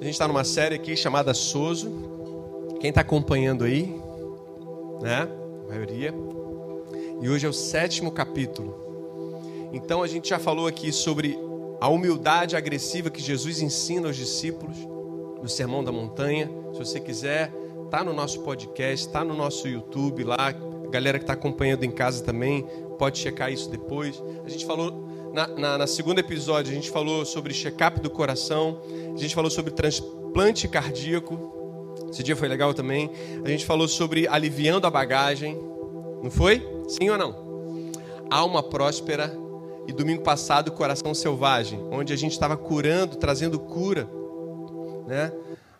A gente está numa série aqui chamada Soso. Quem está acompanhando aí, né? A maioria. E hoje é o sétimo capítulo. Então a gente já falou aqui sobre a humildade agressiva que Jesus ensina aos discípulos no Sermão da Montanha. Se você quiser, tá no nosso podcast, tá no nosso YouTube lá. A galera que está acompanhando em casa também pode checar isso depois. A gente falou na, na, na segundo episódio, a gente falou sobre check-up do coração, a gente falou sobre transplante cardíaco. Esse dia foi legal também. A gente falou sobre aliviando a bagagem. Não foi? Sim ou não? Alma próspera. E domingo passado, coração selvagem, onde a gente estava curando, trazendo cura, né?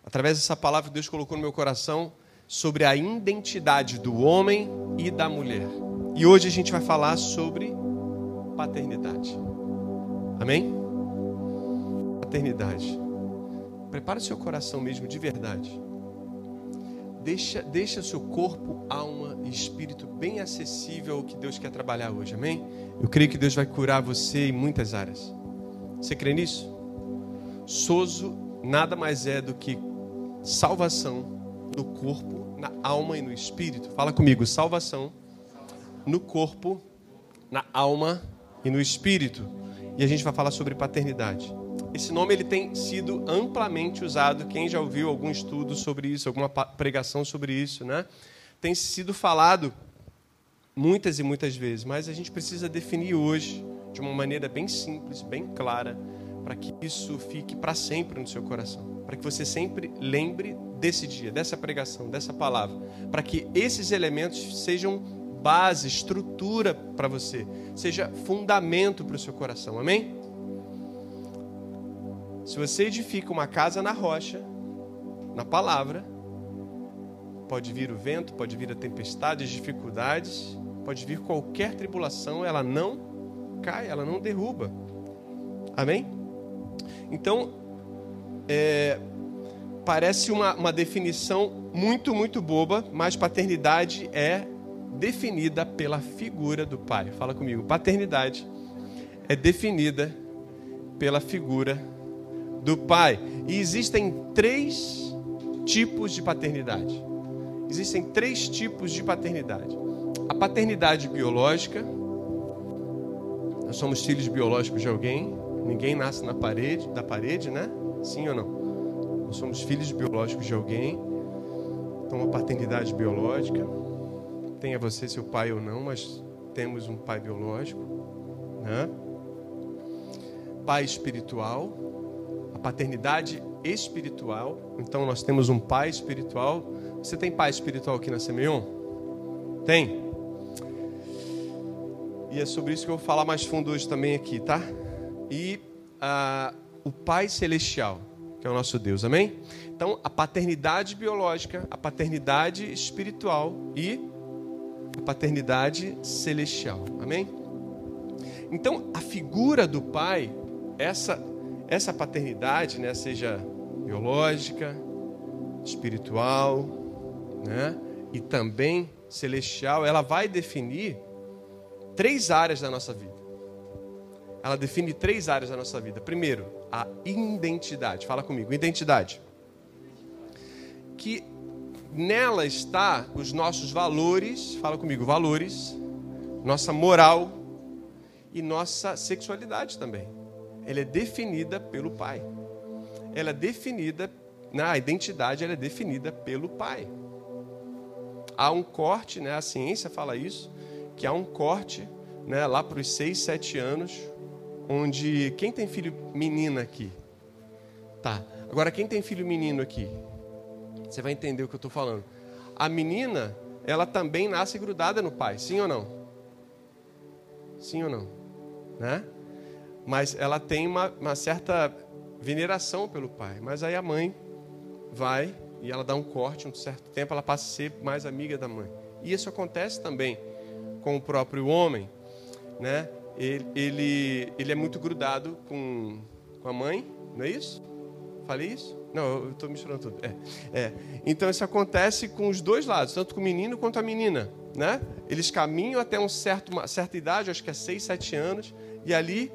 Através dessa palavra que Deus colocou no meu coração sobre a identidade do homem e da mulher. E hoje a gente vai falar sobre paternidade. Amém? Paternidade. Prepare seu coração mesmo de verdade. Deixa, deixa seu corpo, alma e espírito bem acessível ao que Deus quer trabalhar hoje. Amém? Eu creio que Deus vai curar você em muitas áreas. Você crê nisso? Soso nada mais é do que salvação no corpo, na alma e no espírito. Fala comigo, salvação no corpo, na alma e no espírito. E a gente vai falar sobre paternidade. Esse nome ele tem sido amplamente usado. Quem já ouviu algum estudo sobre isso, alguma pregação sobre isso, né? Tem sido falado muitas e muitas vezes, mas a gente precisa definir hoje de uma maneira bem simples, bem clara, para que isso fique para sempre no seu coração, para que você sempre lembre desse dia, dessa pregação, dessa palavra, para que esses elementos sejam base, estrutura para você, seja fundamento para o seu coração. Amém? Se você edifica uma casa na rocha, na palavra, pode vir o vento, pode vir a tempestade, as dificuldades, pode vir qualquer tribulação, ela não cai, ela não derruba. Amém? Então, é, parece uma, uma definição muito, muito boba, mas paternidade é definida pela figura do pai. Fala comigo. Paternidade é definida pela figura do pai. E existem três tipos de paternidade. Existem três tipos de paternidade. A paternidade biológica. Nós somos filhos biológicos de alguém. Ninguém nasce na parede, da parede, né? Sim ou não? Nós somos filhos biológicos de alguém. Então, uma paternidade biológica tenha você seu pai ou não, mas temos um pai biológico, né? Pai espiritual, a paternidade espiritual. Então nós temos um pai espiritual. Você tem pai espiritual aqui na Semeion? Tem. E é sobre isso que eu vou falar mais fundo hoje também aqui, tá? E ah, o Pai Celestial, que é o nosso Deus, amém? Então, a paternidade biológica, a paternidade espiritual e paternidade celestial. Amém? Então, a figura do pai, essa essa paternidade, né, seja biológica, espiritual, né, e também celestial, ela vai definir três áreas da nossa vida. Ela define três áreas da nossa vida. Primeiro, a identidade. Fala comigo, identidade. Que nela está os nossos valores, fala comigo, valores, nossa moral e nossa sexualidade também. Ela é definida pelo Pai. Ela é definida, na identidade, ela é definida pelo Pai. Há um corte, né, a ciência fala isso, que há um corte né, lá para os 6, 7 anos, onde quem tem filho menina aqui? Tá. Agora quem tem filho menino aqui? Você vai entender o que eu estou falando. A menina, ela também nasce grudada no pai, sim ou não? Sim ou não? Né? Mas ela tem uma, uma certa veneração pelo pai. Mas aí a mãe vai e ela dá um corte, um certo tempo ela passa a ser mais amiga da mãe. E isso acontece também com o próprio homem, né? Ele, ele, ele é muito grudado com, com a mãe, não é isso? Falei isso? Não, eu estou misturando tudo. É, é. Então isso acontece com os dois lados, tanto com o menino quanto a menina. Né? Eles caminham até um certo, uma certa idade, acho que é 6, 7 anos, e ali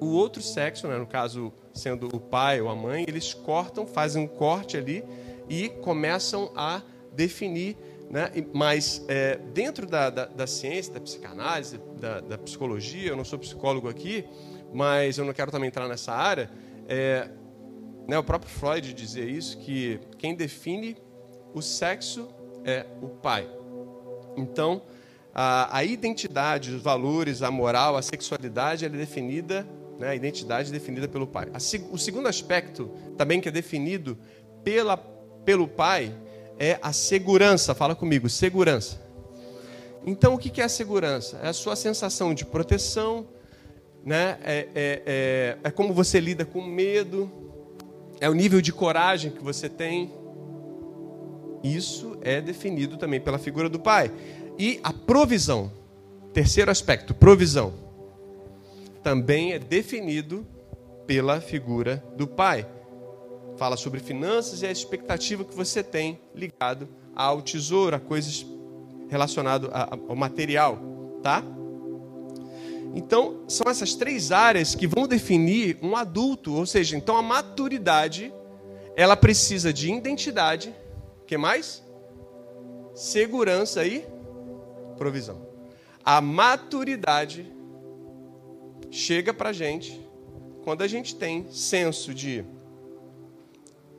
o outro sexo, né, no caso sendo o pai ou a mãe, eles cortam, fazem um corte ali e começam a definir. Né? Mas é, dentro da, da, da, ciência, da psicanálise, da, da, psicologia, eu não sou psicólogo aqui, mas eu não quero também entrar nessa área. É, né, o próprio Freud dizia isso, que quem define o sexo é o pai. Então, a, a identidade, os valores, a moral, a sexualidade, ela é definida, né, a identidade é definida pelo pai. A, o segundo aspecto, também que é definido pela, pelo pai, é a segurança. Fala comigo, segurança. Então, o que é a segurança? É a sua sensação de proteção, né? é, é, é, é como você lida com medo, é o nível de coragem que você tem. Isso é definido também pela figura do pai. E a provisão, terceiro aspecto, provisão, também é definido pela figura do pai. Fala sobre finanças e a expectativa que você tem ligado ao tesouro, a coisas relacionadas ao material, tá? Então, são essas três áreas que vão definir um adulto, ou seja, então a maturidade, ela precisa de identidade, que mais? Segurança e provisão. A maturidade chega para gente quando a gente tem senso de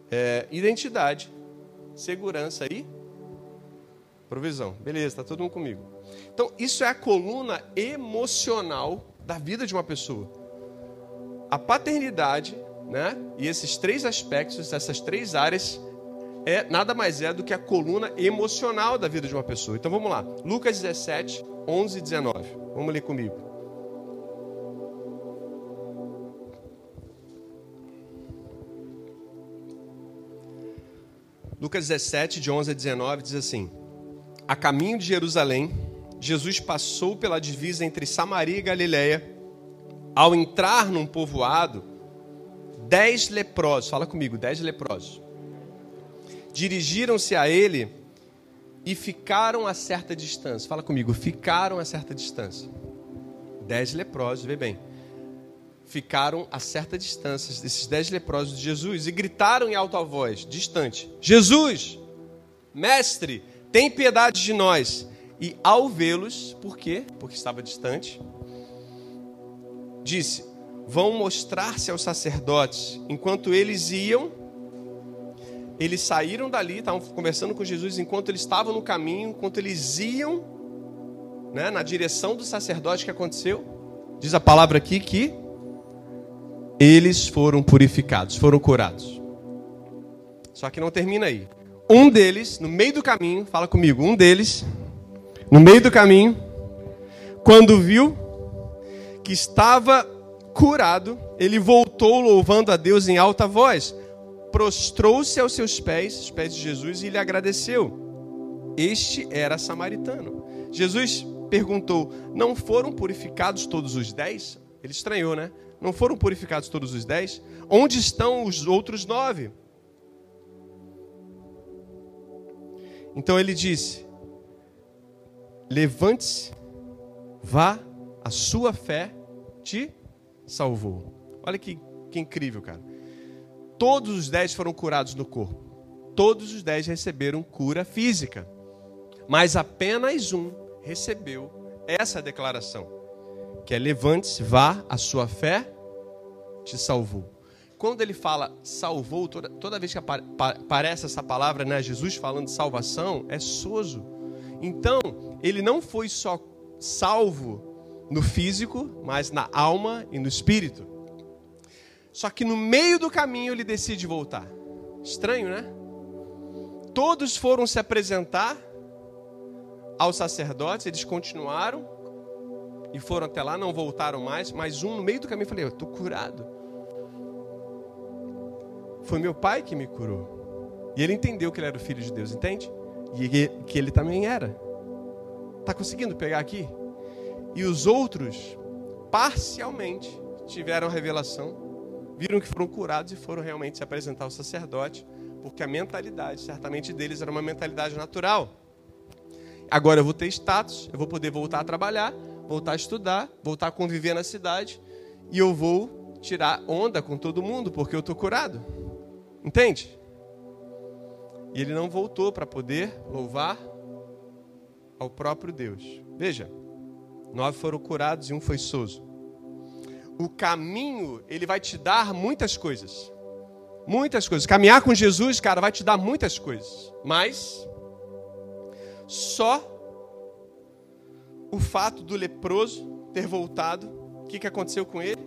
é, identidade, segurança e provisão. Beleza, está todo mundo comigo. Então, isso é a coluna emocional da vida de uma pessoa. A paternidade, né? E esses três aspectos, essas três áreas, é nada mais é do que a coluna emocional da vida de uma pessoa. Então vamos lá. Lucas 17, 11 e 19. Vamos ler comigo. Lucas 17, de 11 a 19, diz assim: A caminho de Jerusalém, Jesus passou pela divisa entre Samaria e Galiléia. Ao entrar num povoado, dez leprosos, fala comigo, dez leprosos, dirigiram-se a ele e ficaram a certa distância. Fala comigo, ficaram a certa distância. Dez leprosos, vê bem. Ficaram a certa distância, desses dez leprosos de Jesus, e gritaram em alta voz, distante: Jesus, mestre, tem piedade de nós. E ao vê-los, por quê? Porque estava distante, disse: Vão mostrar-se aos sacerdotes. Enquanto eles iam, eles saíram dali, estavam conversando com Jesus enquanto eles estavam no caminho, enquanto eles iam né, na direção do sacerdote que aconteceu. Diz a palavra aqui que eles foram purificados, foram curados. Só que não termina aí. Um deles, no meio do caminho, fala comigo, um deles, no meio do caminho, quando viu que estava curado, ele voltou louvando a Deus em alta voz prostrou-se aos seus pés, os pés de Jesus, e lhe agradeceu. Este era samaritano. Jesus perguntou: Não foram purificados todos os dez? Ele estranhou, né? Não foram purificados todos os dez? Onde estão os outros nove? Então ele disse: Levante-se, vá, a sua fé te salvou. Olha que, que incrível, cara. Todos os dez foram curados no corpo. Todos os dez receberam cura física. Mas apenas um recebeu essa declaração: que é levante-se, vá, a sua fé te salvou. Quando ele fala salvou, toda, toda vez que aparece essa palavra, né, Jesus falando de salvação, é soso. Então, ele não foi só salvo no físico, mas na alma e no espírito. Só que no meio do caminho ele decide voltar. Estranho, né? Todos foram se apresentar aos sacerdotes, eles continuaram e foram até lá, não voltaram mais, mas um no meio do caminho falei: Eu estou curado. Foi meu pai que me curou. E ele entendeu que ele era o filho de Deus, entende? E que ele também era. Está conseguindo pegar aqui? E os outros, parcialmente, tiveram revelação viram que foram curados e foram realmente se apresentar ao sacerdote, porque a mentalidade, certamente deles, era uma mentalidade natural. Agora eu vou ter status, eu vou poder voltar a trabalhar, voltar a estudar, voltar a conviver na cidade, e eu vou tirar onda com todo mundo porque eu estou curado. Entende? E ele não voltou para poder louvar ao próprio Deus. Veja, nove foram curados e um foi soso. O caminho, ele vai te dar muitas coisas. Muitas coisas. Caminhar com Jesus, cara, vai te dar muitas coisas. Mas só o fato do leproso ter voltado, o que, que aconteceu com ele?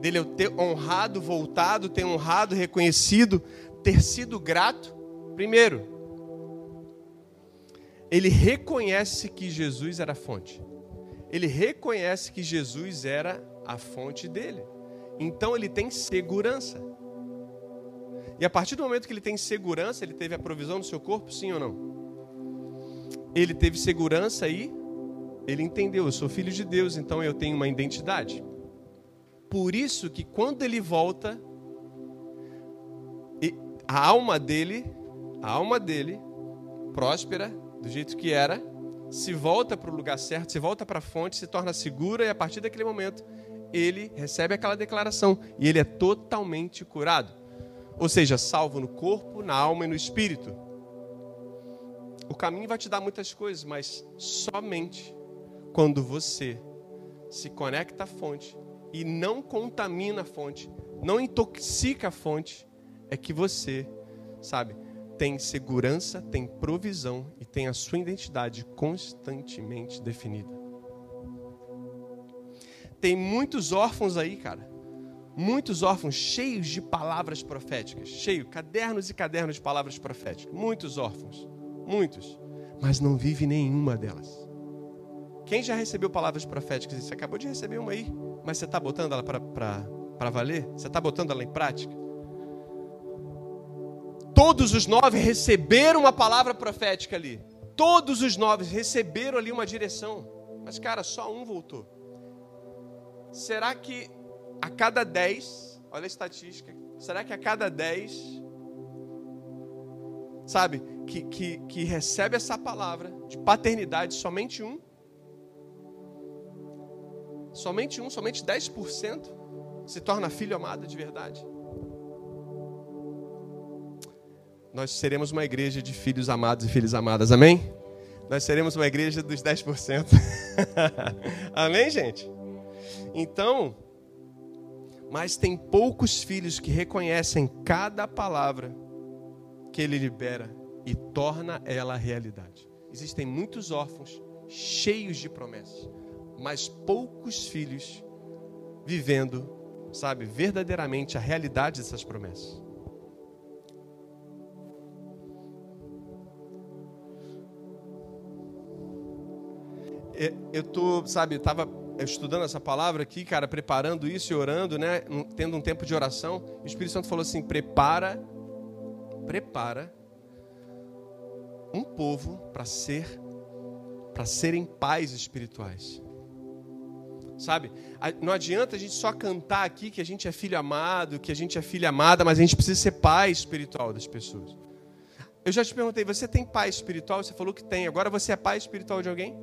Dele ter honrado, voltado, ter honrado, reconhecido, ter sido grato. Primeiro, ele reconhece que Jesus era a fonte. Ele reconhece que Jesus era a fonte dele. Então ele tem segurança. E a partir do momento que ele tem segurança, ele teve a provisão do seu corpo, sim ou não? Ele teve segurança e ele entendeu, eu sou filho de Deus, então eu tenho uma identidade. Por isso que quando ele volta, a alma dele, a alma dele, próspera, do jeito que era, se volta para o lugar certo, se volta para a fonte, se torna segura e a partir daquele momento ele recebe aquela declaração e ele é totalmente curado. Ou seja, salvo no corpo, na alma e no espírito. O caminho vai te dar muitas coisas, mas somente quando você se conecta à fonte e não contamina a fonte, não intoxica a fonte, é que você, sabe, tem segurança, tem provisão e tem a sua identidade constantemente definida. Tem muitos órfãos aí, cara. Muitos órfãos cheios de palavras proféticas, cheio, cadernos e cadernos de palavras proféticas. Muitos órfãos, muitos, mas não vive nenhuma delas. Quem já recebeu palavras proféticas? Você acabou de receber uma aí, mas você está botando ela para valer? Você está botando ela em prática? Todos os nove receberam uma palavra profética ali. Todos os nove receberam ali uma direção. Mas, cara, só um voltou. Será que a cada dez, olha a estatística, será que a cada dez, sabe, que, que, que recebe essa palavra de paternidade, somente um? Somente um, somente 10% se torna filho amado de verdade? Nós seremos uma igreja de filhos amados e filhas amadas, amém? Nós seremos uma igreja dos 10%. amém, gente? Então, mas tem poucos filhos que reconhecem cada palavra que ele libera e torna ela realidade. Existem muitos órfãos cheios de promessas, mas poucos filhos vivendo, sabe, verdadeiramente a realidade dessas promessas. Eu tô, sabe, estava estudando essa palavra aqui, cara, preparando isso e orando, né? Tendo um tempo de oração. O Espírito Santo falou assim: prepara, prepara um povo para ser, para serem pais espirituais. Sabe? Não adianta a gente só cantar aqui que a gente é filho amado, que a gente é filha amada, mas a gente precisa ser pai espiritual das pessoas. Eu já te perguntei, você tem pai espiritual? Você falou que tem. Agora você é pai espiritual de alguém?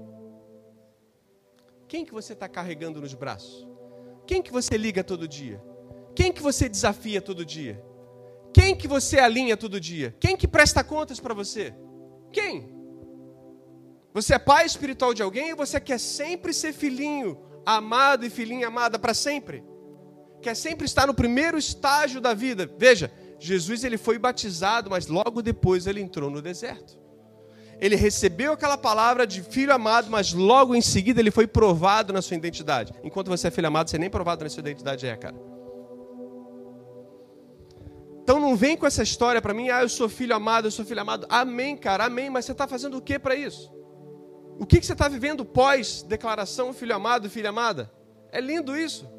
Quem que você está carregando nos braços? Quem que você liga todo dia? Quem que você desafia todo dia? Quem que você alinha todo dia? Quem que presta contas para você? Quem? Você é pai espiritual de alguém ou você quer sempre ser filhinho amado e filhinha amada para sempre? Quer sempre estar no primeiro estágio da vida? Veja, Jesus ele foi batizado, mas logo depois ele entrou no deserto ele recebeu aquela palavra de filho amado, mas logo em seguida ele foi provado na sua identidade. Enquanto você é filho amado, você nem provado na sua identidade é, cara. Então não vem com essa história para mim, ah, eu sou filho amado, eu sou filho amado. Amém, cara, amém, mas você está fazendo o que para isso? O que, que você está vivendo pós-declaração filho amado, filha amada? É lindo isso.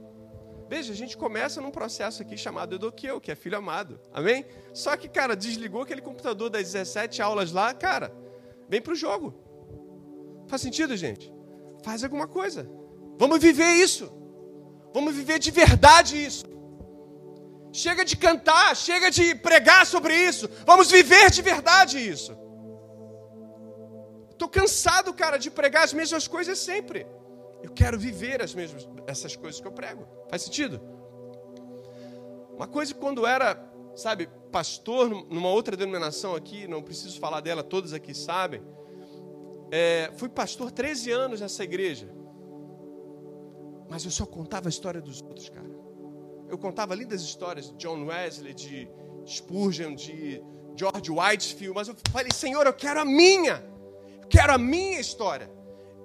Veja, a gente começa num processo aqui chamado Edoqueu, que é filho amado. Amém? Só que, cara, desligou aquele computador das 17 aulas lá, cara. Vem para o jogo. Faz sentido, gente? Faz alguma coisa. Vamos viver isso. Vamos viver de verdade isso. Chega de cantar, chega de pregar sobre isso. Vamos viver de verdade isso. Estou cansado, cara, de pregar as mesmas coisas sempre. Eu quero viver as mesmas essas coisas que eu prego. Faz sentido? Uma coisa quando era, sabe, pastor numa outra denominação aqui, não preciso falar dela, todos aqui sabem. É, fui pastor 13 anos nessa igreja. Mas eu só contava a história dos outros, cara. Eu contava lindas histórias de John Wesley, de Spurgeon, de George Whitefield, mas eu falei, Senhor, eu quero a minha. Eu quero a minha história.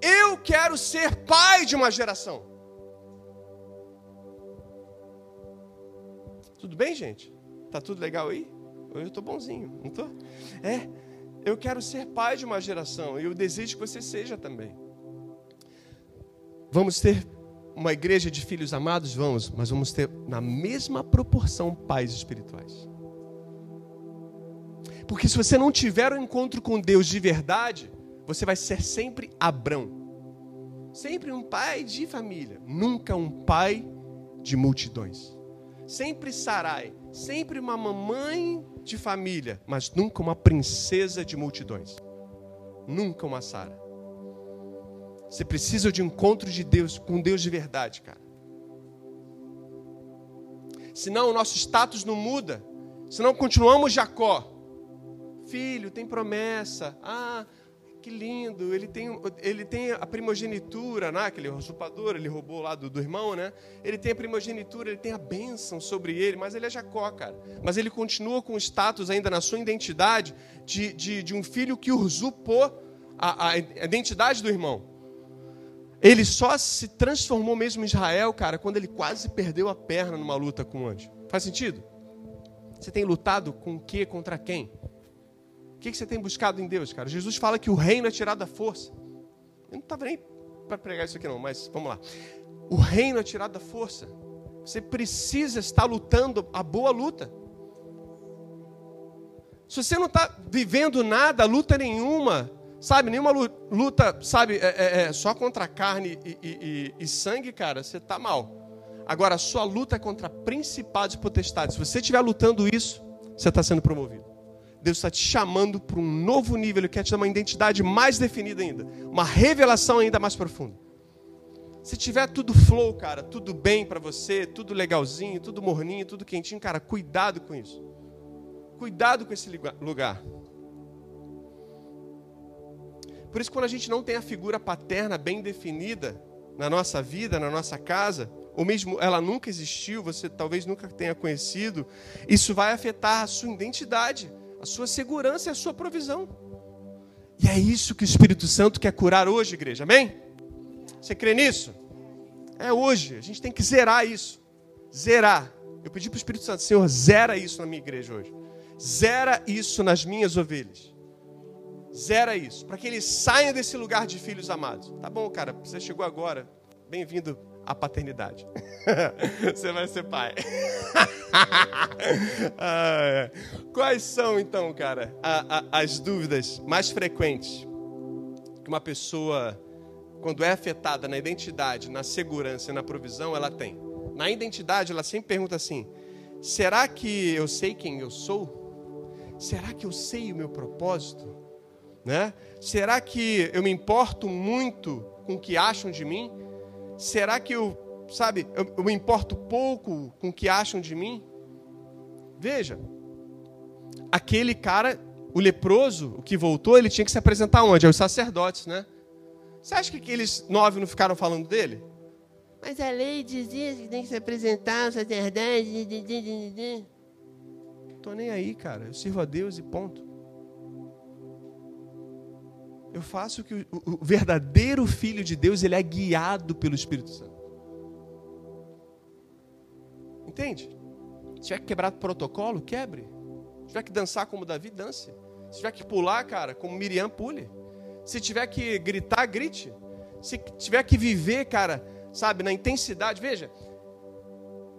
Eu quero ser pai de uma geração. Tudo bem, gente? Tá tudo legal aí? Eu estou bonzinho, não estou? É, eu quero ser pai de uma geração e eu desejo que você seja também. Vamos ter uma igreja de filhos amados? Vamos, mas vamos ter na mesma proporção pais espirituais. Porque se você não tiver um encontro com Deus de verdade, você vai ser sempre Abrão. Sempre um pai de família, nunca um pai de multidões. Sempre Sarai, sempre uma mamãe de família, mas nunca uma princesa de multidões. Nunca uma Sara. Você precisa de encontro de Deus com Deus de verdade, cara. Senão o nosso status não muda. Senão continuamos Jacó Filho, tem promessa. Ah, que lindo. Ele tem, ele tem a primogenitura, né? aquele usurpador, ele roubou lá do, do irmão, né? Ele tem a primogenitura, ele tem a bênção sobre ele, mas ele é Jacó, cara. Mas ele continua com o status ainda na sua identidade de, de, de um filho que usurpou a, a identidade do irmão. Ele só se transformou mesmo em Israel, cara, quando ele quase perdeu a perna numa luta com o anjo. Faz sentido? Você tem lutado com o que contra quem? Que você tem buscado em Deus, cara? Jesus fala que o reino é tirado da força. Eu não estava nem para pregar isso aqui, não, mas vamos lá. O reino é tirado da força. Você precisa estar lutando a boa luta. Se você não está vivendo nada, luta nenhuma, sabe, nenhuma luta, sabe, é, é, é só contra carne e, e, e, e sangue, cara, você está mal. Agora, a sua luta é contra principados e potestades. Se você estiver lutando isso, você está sendo promovido. Deus está te chamando para um novo nível, Ele quer te dar uma identidade mais definida ainda, uma revelação ainda mais profunda. Se tiver tudo flow, cara, tudo bem para você, tudo legalzinho, tudo morninho, tudo quentinho, cara, cuidado com isso. Cuidado com esse lugar. Por isso, quando a gente não tem a figura paterna bem definida na nossa vida, na nossa casa, ou mesmo ela nunca existiu, você talvez nunca tenha conhecido, isso vai afetar a sua identidade sua segurança e a sua provisão. E é isso que o Espírito Santo quer curar hoje, igreja. Amém? Você crê nisso? É hoje. A gente tem que zerar isso. Zerar. Eu pedi para o Espírito Santo, Senhor, zera isso na minha igreja hoje. Zera isso nas minhas ovelhas. Zera isso. Para que eles saiam desse lugar de filhos amados. Tá bom, cara. Você chegou agora. Bem-vindo à paternidade. Você vai ser pai. ah, quais são, então, cara, a, a, as dúvidas mais frequentes que uma pessoa, quando é afetada na identidade, na segurança e na provisão, ela tem? Na identidade, ela sempre pergunta assim: será que eu sei quem eu sou? Será que eu sei o meu propósito? Né? Será que eu me importo muito com o que acham de mim? Será que eu, sabe, eu, eu me importo pouco com o que acham de mim? Veja, aquele cara, o leproso, o que voltou, ele tinha que se apresentar onde? Aos sacerdotes, né? Você acha que aqueles nove não ficaram falando dele? Mas a lei dizia que tem que se apresentar aos sacerdotes. Tô nem aí, cara. Eu sirvo a Deus e ponto. Eu faço que o, o verdadeiro filho de Deus ele é guiado pelo Espírito Santo. Entende? Se tiver que quebrar protocolo, quebre. Se tiver que dançar como Davi, dance. Se tiver que pular, cara, como Miriam, pule. Se tiver que gritar, grite. Se tiver que viver, cara, sabe, na intensidade. Veja,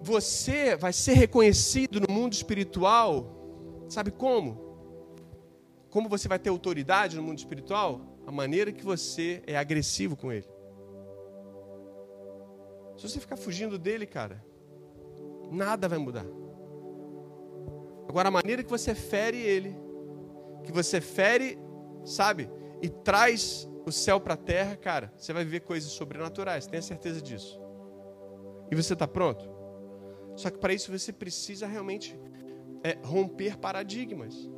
você vai ser reconhecido no mundo espiritual, sabe como? Como você vai ter autoridade no mundo espiritual? A maneira que você é agressivo com ele. Se você ficar fugindo dele, cara, nada vai mudar. Agora, a maneira que você fere ele, que você fere, sabe, e traz o céu para a terra, cara, você vai viver coisas sobrenaturais, tenha certeza disso. E você está pronto? Só que para isso você precisa realmente é, romper paradigmas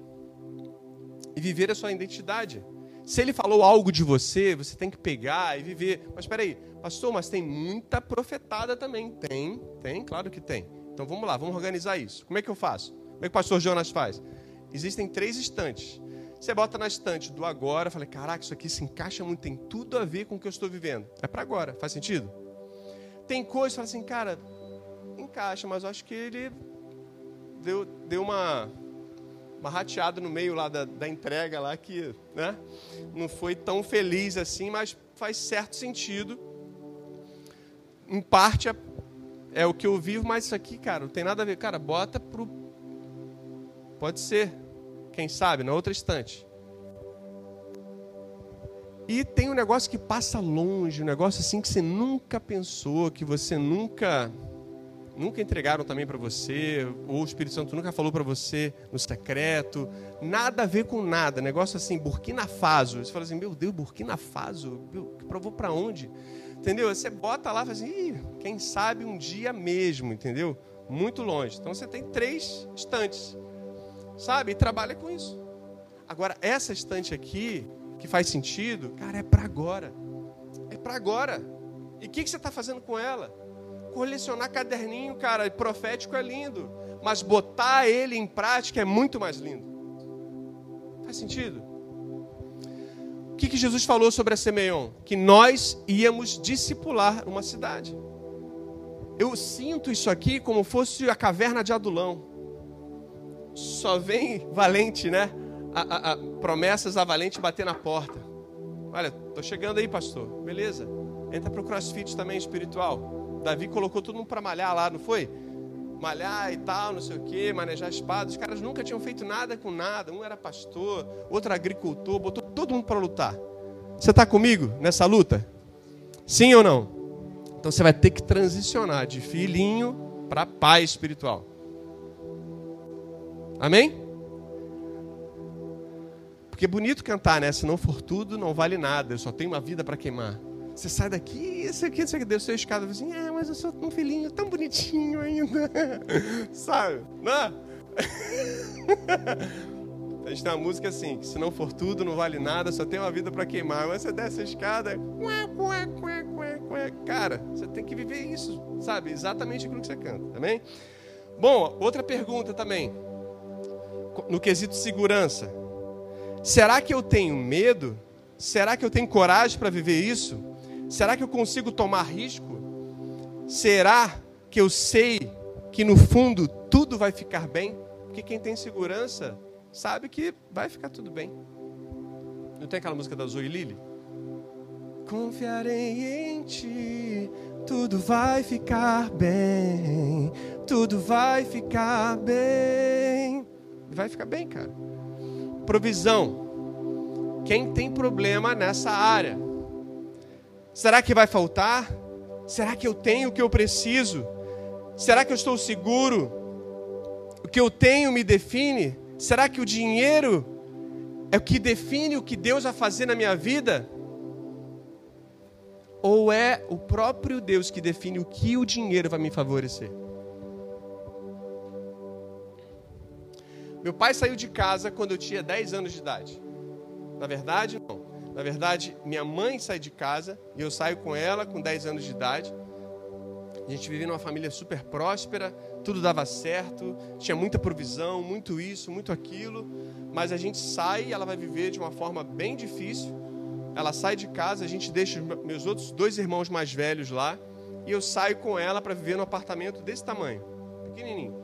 e viver a sua identidade. Se ele falou algo de você, você tem que pegar e viver. Mas espera aí, pastor, mas tem muita profetada também. Tem, tem, claro que tem. Então vamos lá, vamos organizar isso. Como é que eu faço? Como é que o pastor Jonas faz? Existem três estantes. Você bota na estante do agora, fala, caraca, isso aqui se encaixa muito, tem tudo a ver com o que eu estou vivendo. É para agora, faz sentido? Tem coisas, fala assim, cara, encaixa, mas eu acho que ele deu, deu uma, uma rateada no meio lá da, da entrega lá que né, não foi tão feliz assim, mas faz certo sentido. Em parte é, é o que eu vivo, mas isso aqui, cara, não tem nada a ver. Cara, bota pro. Pode ser, quem sabe, na outra estante. E tem um negócio que passa longe, um negócio assim que você nunca pensou, que você nunca nunca entregaram também para você, ou o Espírito Santo nunca falou para você no secreto, nada a ver com nada, negócio assim, Burkina Faso. Você fala assim, meu Deus, Burkina Faso, meu, provou para onde? Entendeu? Você bota lá e fala assim, quem sabe um dia mesmo, entendeu? Muito longe. Então você tem três estantes sabe? E trabalha com isso. Agora, essa estante aqui, que faz sentido, cara, é para agora. É para agora. E o que, que você está fazendo com ela? Colecionar caderninho, cara, profético é lindo. Mas botar ele em prática é muito mais lindo. Faz sentido? O que, que Jesus falou sobre a Semeion? Que nós íamos discipular uma cidade. Eu sinto isso aqui como fosse a caverna de Adulão só vem valente, né? A, a, a, promessas a valente bater na porta. Olha, tô chegando aí, pastor. Beleza. Entra pro crossfit também espiritual. Davi colocou todo mundo para malhar lá, não foi? Malhar e tal, não sei o quê, manejar espadas. Os caras nunca tinham feito nada com nada. Um era pastor, outro agricultor, botou todo mundo para lutar. Você está comigo nessa luta? Sim ou não? Então você vai ter que transicionar de filhinho para pai espiritual. Amém? Porque é bonito cantar, né? Se não for tudo, não vale nada. Eu só tenho uma vida para queimar. Você sai daqui, isso aqui, isso aqui, deu sua escada, assim, é, mas eu sou um filhinho tão bonitinho ainda. Sabe? Não? A gente tem uma música assim, que se não for tudo, não vale nada, só tem uma vida para queimar. Mas você desce a escada, cara, você tem que viver isso, sabe? Exatamente aquilo que você canta, amém? Bom, outra pergunta também no quesito segurança. Será que eu tenho medo? Será que eu tenho coragem para viver isso? Será que eu consigo tomar risco? Será que eu sei que no fundo tudo vai ficar bem? Porque quem tem segurança sabe que vai ficar tudo bem. Não tem aquela música da Zoe Lily? Confiarei em ti, tudo vai ficar bem, tudo vai ficar bem vai ficar bem, cara. Provisão. Quem tem problema nessa área? Será que vai faltar? Será que eu tenho o que eu preciso? Será que eu estou seguro? O que eu tenho me define? Será que o dinheiro é o que define o que Deus vai fazer na minha vida? Ou é o próprio Deus que define o que o dinheiro vai me favorecer? Meu pai saiu de casa quando eu tinha 10 anos de idade. Na verdade, não. Na verdade, minha mãe sai de casa e eu saio com ela com 10 anos de idade. A gente vivia numa família super próspera, tudo dava certo, tinha muita provisão, muito isso, muito aquilo, mas a gente sai e ela vai viver de uma forma bem difícil. Ela sai de casa, a gente deixa meus outros dois irmãos mais velhos lá e eu saio com ela para viver num apartamento desse tamanho, pequenininho.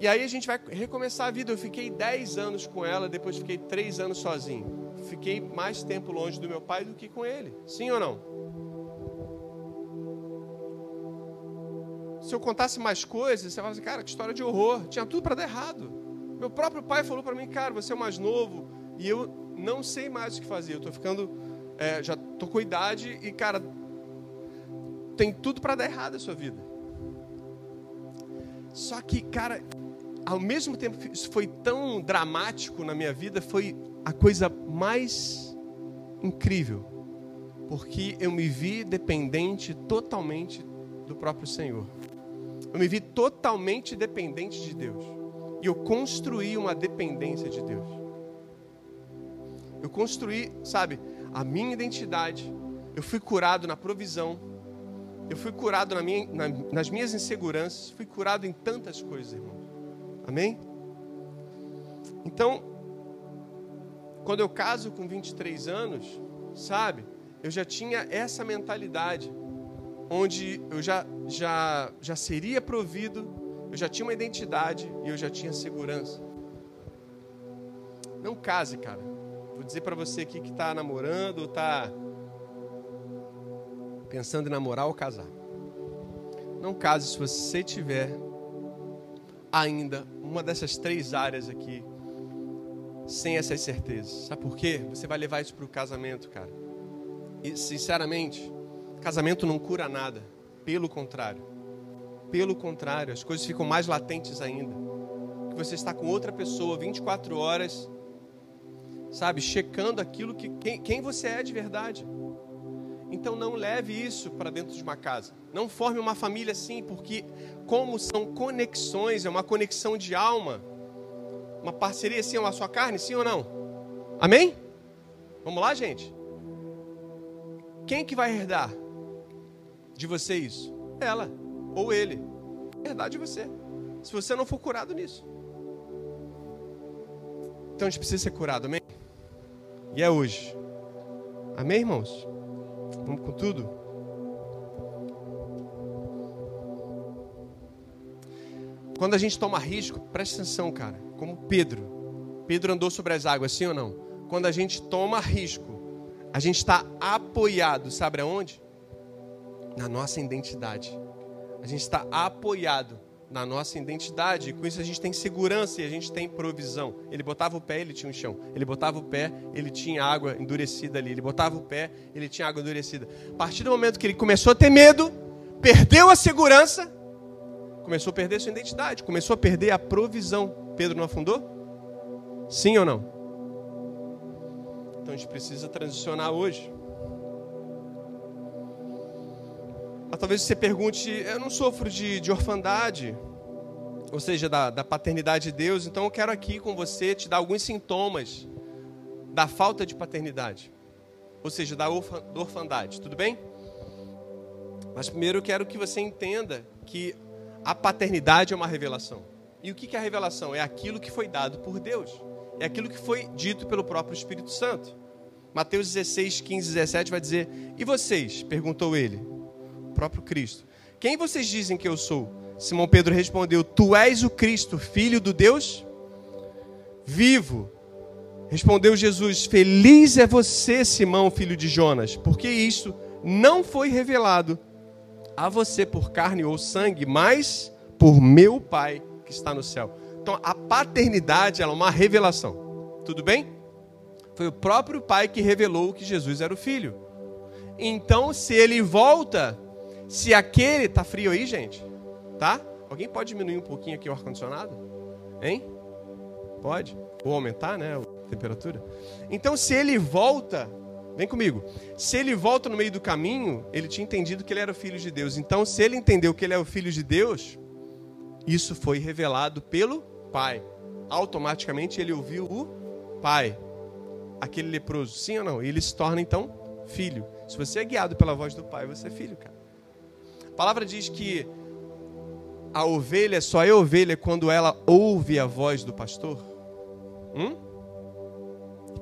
E aí a gente vai recomeçar a vida. Eu fiquei 10 anos com ela, depois fiquei 3 anos sozinho. Fiquei mais tempo longe do meu pai do que com ele. Sim ou não? Se eu contasse mais coisas, você fala assim, cara, que história de horror. Tinha tudo para dar errado. Meu próprio pai falou para mim, cara, você é mais novo e eu não sei mais o que fazer. Eu estou ficando, é, já estou com idade e, cara, tem tudo para dar errado a sua vida. Só que, cara, ao mesmo tempo isso foi tão dramático na minha vida, foi a coisa mais incrível, porque eu me vi dependente totalmente do próprio Senhor. Eu me vi totalmente dependente de Deus. E eu construí uma dependência de Deus. Eu construí, sabe, a minha identidade. Eu fui curado na provisão. Eu fui curado na minha, na, nas minhas inseguranças. Fui curado em tantas coisas, irmão. Amém? Então, quando eu caso com 23 anos, sabe, eu já tinha essa mentalidade, onde eu já, já, já seria provido, eu já tinha uma identidade e eu já tinha segurança. Não case, cara. Vou dizer para você aqui que está namorando, ou está pensando em namorar ou casar. Não case se você tiver ainda uma dessas três áreas aqui sem essas certezas. Sabe por quê? Você vai levar isso para o casamento, cara. E, sinceramente, casamento não cura nada. Pelo contrário. Pelo contrário, as coisas ficam mais latentes ainda. Que você está com outra pessoa 24 horas, sabe, checando aquilo que quem, quem você é de verdade. Então não leve isso para dentro de uma casa. Não forme uma família assim, porque como são conexões, é uma conexão de alma uma parceria assim, uma sua carne, sim ou não? Amém? Vamos lá, gente? Quem que vai herdar de você isso? Ela ou ele. Herdar de você. Se você não for curado nisso. Então a gente precisa ser curado, amém? E é hoje. Amém, irmãos? Vamos com tudo? Quando a gente toma risco, preste atenção, cara como Pedro. Pedro andou sobre as águas, sim ou não? Quando a gente toma risco, a gente está apoiado, sabe aonde? Na nossa identidade. A gente está apoiado na nossa identidade. E com isso a gente tem segurança e a gente tem provisão. Ele botava o pé, ele tinha um chão. Ele botava o pé, ele tinha água endurecida ali. Ele botava o pé, ele tinha água endurecida. A partir do momento que ele começou a ter medo, perdeu a segurança, começou a perder sua identidade, começou a perder a provisão. Pedro não afundou? Sim ou não? Então a gente precisa transicionar hoje. Mas talvez você pergunte: eu não sofro de, de orfandade, ou seja, da, da paternidade de Deus, então eu quero aqui com você te dar alguns sintomas da falta de paternidade, ou seja, da, orfa, da orfandade, tudo bem? Mas primeiro eu quero que você entenda que a paternidade é uma revelação. E o que é a revelação? É aquilo que foi dado por Deus. É aquilo que foi dito pelo próprio Espírito Santo. Mateus 16, 15, 17 vai dizer: E vocês? perguntou ele, o próprio Cristo. Quem vocês dizem que eu sou? Simão Pedro respondeu: Tu és o Cristo, filho do Deus vivo. Respondeu Jesus: Feliz é você, Simão, filho de Jonas, porque isso não foi revelado a você por carne ou sangue, mas por meu Pai que está no céu. Então, a paternidade é uma revelação. Tudo bem? Foi o próprio Pai que revelou que Jesus era o Filho. Então, se ele volta, se aquele. Tá frio aí, gente? Tá? Alguém pode diminuir um pouquinho aqui o ar-condicionado? Hein? Pode? Ou aumentar, né? A temperatura? Então, se ele volta, Vem comigo. Se ele volta no meio do caminho, ele tinha entendido que ele era o filho de Deus. Então, se ele entendeu que ele é o filho de Deus, isso foi revelado pelo Pai. Automaticamente ele ouviu o Pai. Aquele leproso, sim ou não? E ele se torna então filho. Se você é guiado pela voz do Pai, você é filho, cara. A palavra diz que a ovelha só é ovelha quando ela ouve a voz do pastor. Hum?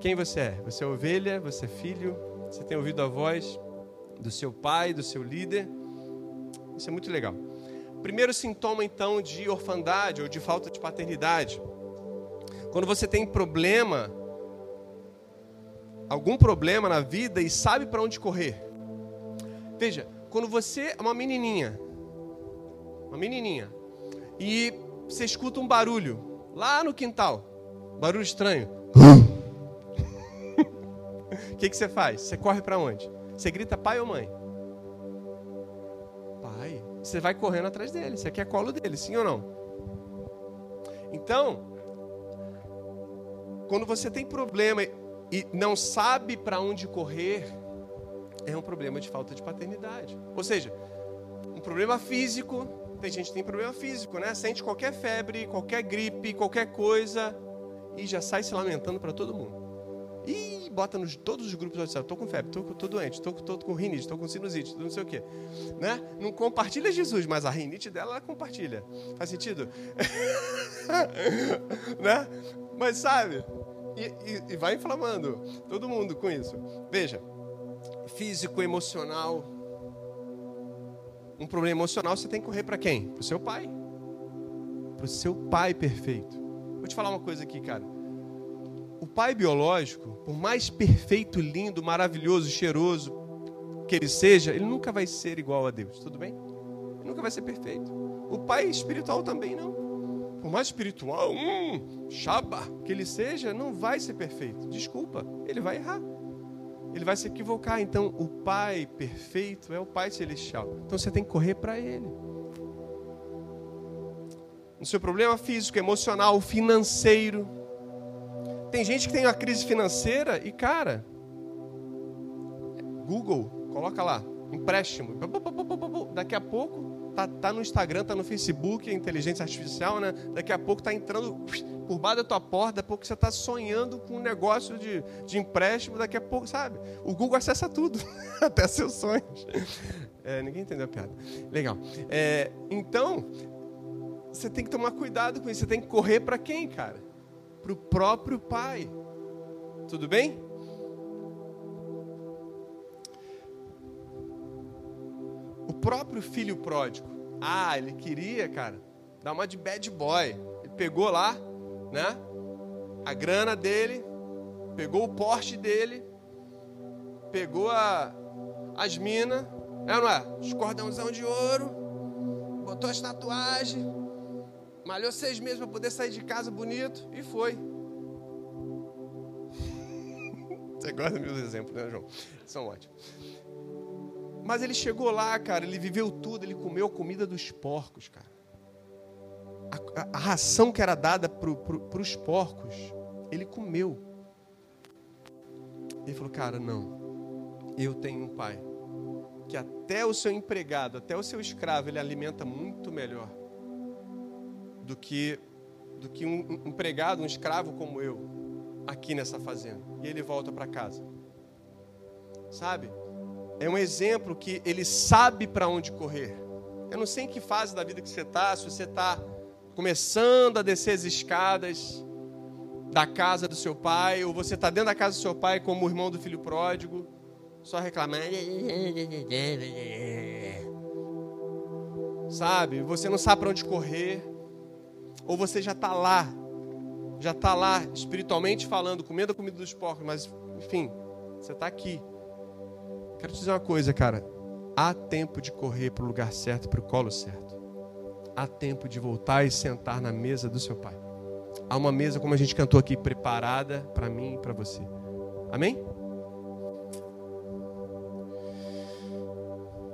Quem você é? Você é ovelha, você é filho, você tem ouvido a voz do seu pai, do seu líder. Isso é muito legal. Primeiro sintoma, então, de orfandade ou de falta de paternidade. Quando você tem problema, algum problema na vida e sabe para onde correr. Veja, quando você é uma menininha, uma menininha, e você escuta um barulho lá no quintal, barulho estranho. O que, que você faz? Você corre para onde? Você grita pai ou mãe? você vai correndo atrás dele. Você quer colo dele, sim ou não? Então, quando você tem problema e não sabe para onde correr, é um problema de falta de paternidade. Ou seja, um problema físico, tem gente que tem problema físico, né? Sente qualquer febre, qualquer gripe, qualquer coisa e já sai se lamentando para todo mundo. Bota nos todos os grupos do WhatsApp, tô com febre, tô doente, tô com rinite, tô com sinusite, tô não sei o quê. Né? Não compartilha Jesus, mas a rinite dela ela compartilha. Faz sentido? né? Mas sabe? E, e, e vai inflamando todo mundo com isso. Veja, físico, emocional. Um problema emocional você tem que correr para quem? Para o seu pai. Para o seu pai perfeito. Vou te falar uma coisa aqui, cara. O pai biológico, por mais perfeito, lindo, maravilhoso, cheiroso que ele seja, ele nunca vai ser igual a Deus, tudo bem? Ele nunca vai ser perfeito. O pai espiritual também não. Por mais espiritual, hum, chaba que ele seja, não vai ser perfeito. Desculpa, ele vai errar ele vai se equivocar. Então, o Pai perfeito é o Pai celestial. Então, você tem que correr para Ele. No seu problema físico, emocional, financeiro. Tem gente que tem uma crise financeira e, cara, Google, coloca lá, empréstimo. Daqui a pouco tá, tá no Instagram, tá no Facebook, inteligência artificial, né? Daqui a pouco tá entrando por baixo da tua porta, daqui a pouco você está sonhando com um negócio de, de empréstimo, daqui a pouco, sabe? O Google acessa tudo, até seus sonhos. É, ninguém entendeu a piada. Legal. É, então, você tem que tomar cuidado com isso. Você tem que correr para quem, cara? Para o próprio pai. Tudo bem? O próprio filho pródigo. Ah, ele queria, cara, dar uma de bad boy. Ele pegou lá, né? A grana dele, pegou o porte dele, pegou a, as minas, é não é? Os cordãozão de ouro, botou as tatuagens, malhou seis meses para poder sair de casa bonito e foi. Você gosta dos meus exemplos, né, João? São ótimos. Mas ele chegou lá, cara, ele viveu tudo, ele comeu a comida dos porcos, cara a, a ração que era dada para os porcos, ele comeu. Ele falou: Cara, não, eu tenho um pai que até o seu empregado, até o seu escravo, ele alimenta muito melhor do que, do que um empregado, um escravo como eu, aqui nessa fazenda. E ele volta para casa. Sabe? É um exemplo que ele sabe para onde correr. Eu não sei em que fase da vida que você está, se você está começando a descer as escadas da casa do seu pai, ou você está dentro da casa do seu pai como o irmão do filho pródigo, só reclamando. Sabe? Você não sabe para onde correr, ou você já está lá, já está lá espiritualmente falando, comendo a comida dos porcos, mas enfim, você está aqui. Quero te dizer uma coisa, cara. Há tempo de correr para o lugar certo, para o colo certo há tempo de voltar e sentar na mesa do seu pai. Há uma mesa, como a gente cantou aqui, preparada para mim e para você. Amém?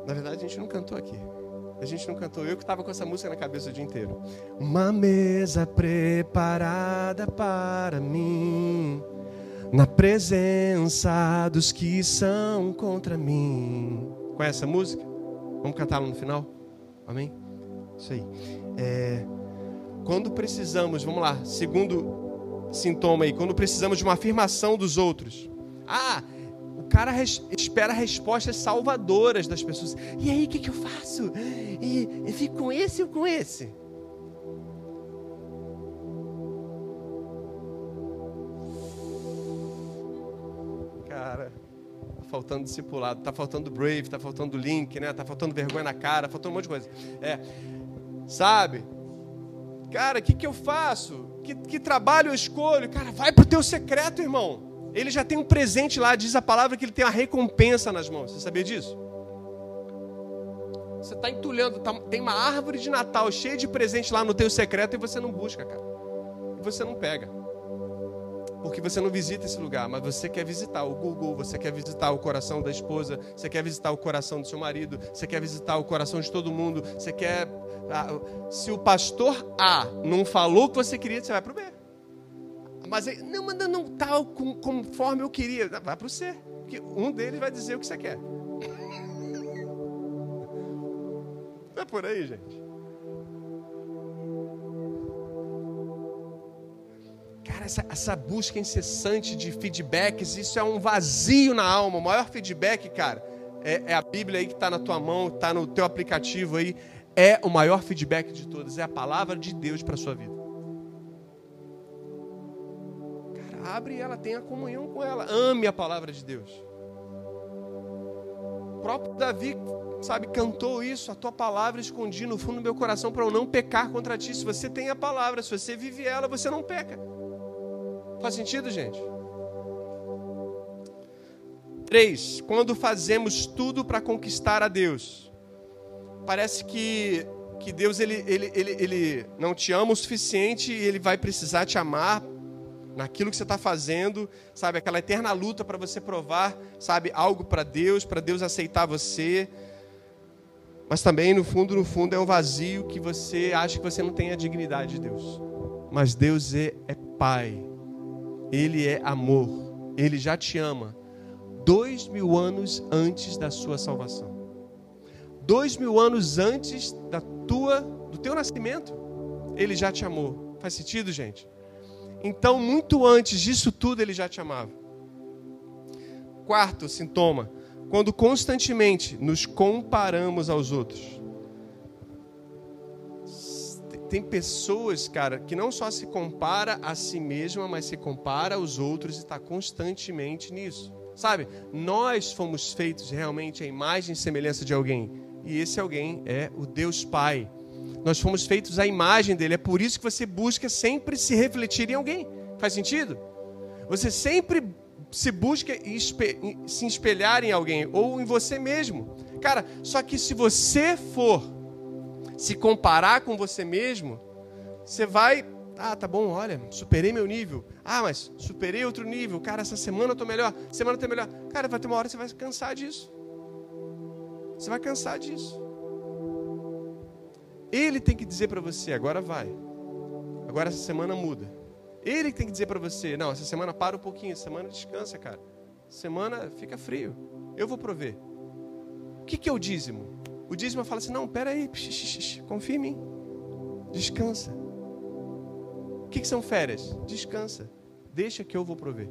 Na verdade, a gente não cantou aqui. A gente não cantou. Eu que estava com essa música na cabeça o dia inteiro. Uma mesa preparada para mim, na presença dos que são contra mim. Conhece essa música? Vamos cantá-la no final? Amém? Isso aí. É, quando precisamos, vamos lá, segundo sintoma aí, quando precisamos de uma afirmação dos outros. Ah, cara res, espera respostas salvadoras das pessoas. E aí, o que, que eu faço? E, fico com esse ou com esse? Cara, tá faltando discipulado, tá faltando brave, tá faltando link, né? Tá faltando vergonha na cara, faltando um monte de coisa. É, Sabe? Cara, o que, que eu faço? Que, que trabalho eu escolho? Cara, vai para o teu secreto, irmão. Ele já tem um presente lá, diz a palavra que ele tem a recompensa nas mãos. Você sabia disso? Você está entulhando, tá, tem uma árvore de Natal cheia de presente lá no teu secreto e você não busca, cara. E você não pega porque você não visita esse lugar, mas você quer visitar o Google, você quer visitar o coração da esposa, você quer visitar o coração do seu marido, você quer visitar o coração de todo mundo, você quer. Ah, se o pastor A não falou o que você queria, você vai para o B. Mas não, mas não tal tá conforme eu queria. Vai para o ser. Um deles vai dizer o que você quer. É por aí, gente. Cara, essa, essa, busca incessante de feedbacks, isso é um vazio na alma. O maior feedback, cara, é, é a Bíblia aí que está na tua mão, está no teu aplicativo aí. É o maior feedback de todos, é a palavra de Deus para sua vida. Abre ela, tenha comunhão com ela, ame a palavra de Deus. O próprio Davi, sabe, cantou isso, a tua palavra escondi no fundo do meu coração para eu não pecar contra ti. Se você tem a palavra, se você vive ela, você não peca. Faz sentido, gente? Três, quando fazemos tudo para conquistar a Deus. Parece que, que Deus ele, ele, ele, ele não te ama o suficiente e ele vai precisar te amar naquilo que você está fazendo, sabe? Aquela eterna luta para você provar, sabe? Algo para Deus, para Deus aceitar você. Mas também, no fundo, no fundo, é um vazio que você acha que você não tem a dignidade de Deus. Mas Deus é, é Pai. Ele é amor. Ele já te ama. Dois mil anos antes da sua salvação. Dois mil anos antes da tua, do teu nascimento. Ele já te amou. Faz sentido, gente? Então, muito antes disso tudo, ele já te amava. Quarto sintoma: quando constantemente nos comparamos aos outros. Tem pessoas, cara, que não só se compara a si mesma, mas se compara aos outros e está constantemente nisso. Sabe? Nós fomos feitos realmente à imagem e semelhança de alguém. E esse alguém é o Deus Pai. Nós fomos feitos à imagem dele. É por isso que você busca sempre se refletir em alguém. Faz sentido? Você sempre se busca se espelhar em alguém ou em você mesmo. Cara, só que se você for se comparar com você mesmo, você vai, ah, tá bom, olha, superei meu nível. Ah, mas superei outro nível. Cara, essa semana eu tô melhor, semana eu tô melhor. Cara, vai ter uma hora que você vai cansar disso. Você vai cansar disso. Ele tem que dizer para você, agora vai. Agora essa semana muda. Ele tem que dizer para você, não, essa semana para um pouquinho, essa semana descansa, cara. Semana fica frio. Eu vou prover. O que, que é o dízimo? O dízimo fala assim: não, peraí, confia em mim, descansa. O que, que são férias? Descansa, deixa que eu vou prover.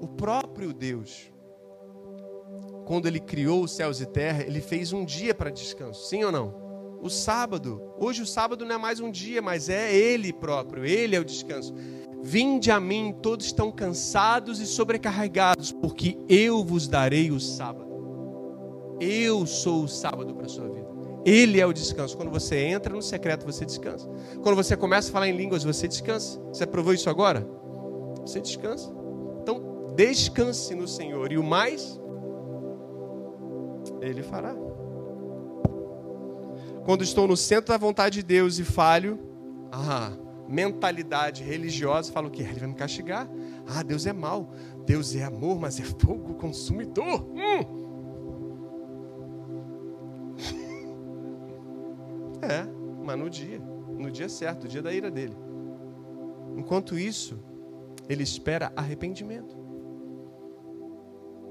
O próprio Deus, quando ele criou os céus e terra, ele fez um dia para descanso, sim ou não? O sábado, hoje o sábado não é mais um dia, mas é ele próprio, ele é o descanso. Vinde a mim, todos estão cansados e sobrecarregados, porque eu vos darei o sábado. Eu sou o sábado para a sua vida. Ele é o descanso. Quando você entra no secreto, você descansa. Quando você começa a falar em línguas, você descansa. Você aprovou isso agora? Você descansa. Então, descanse no Senhor. E o mais, Ele fará. Quando estou no centro da vontade de Deus e falho, ah, mentalidade religiosa, falo que ele vai me castigar. Ah, Deus é mau. Deus é amor, mas é fogo consumidor. Hum. É, mas no dia, no dia certo, o dia da ira dele. Enquanto isso, ele espera arrependimento.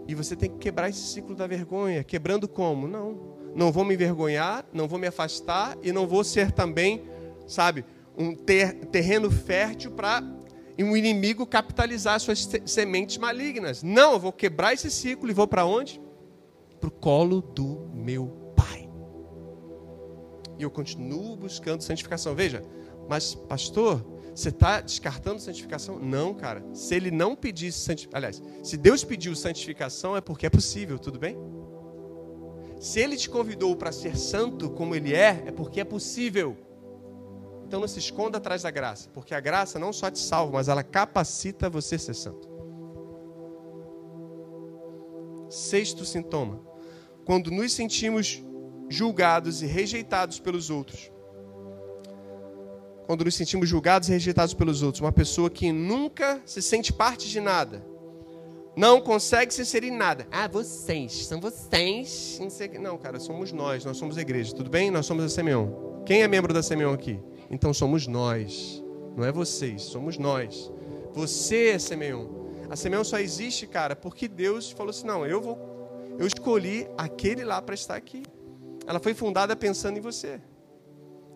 E você tem que quebrar esse ciclo da vergonha. Quebrando como? Não. Não vou me envergonhar, não vou me afastar e não vou ser também, sabe, um ter, terreno fértil para um inimigo capitalizar suas sementes malignas. Não, eu vou quebrar esse ciclo e vou para onde? Para o colo do meu e eu continuo buscando santificação. Veja, mas pastor, você está descartando santificação? Não, cara. Se ele não pedisse santificação, aliás, se Deus pediu santificação é porque é possível, tudo bem? Se ele te convidou para ser santo como ele é, é porque é possível. Então não se esconda atrás da graça, porque a graça não só te salva, mas ela capacita você a ser santo. Sexto sintoma: quando nos sentimos julgados e rejeitados pelos outros. Quando nos sentimos julgados e rejeitados pelos outros, uma pessoa que nunca se sente parte de nada, não consegue se inserir em nada. Ah, vocês, são vocês. Não, cara, somos nós, nós somos a igreja, tudo bem? Nós somos a Simeão. Quem é membro da Simeão aqui? Então somos nós. Não é vocês, somos nós. Você é Simeão. A Simeão só existe, cara, porque Deus falou assim: não, eu vou, eu escolhi aquele lá para estar aqui. Ela foi fundada pensando em você.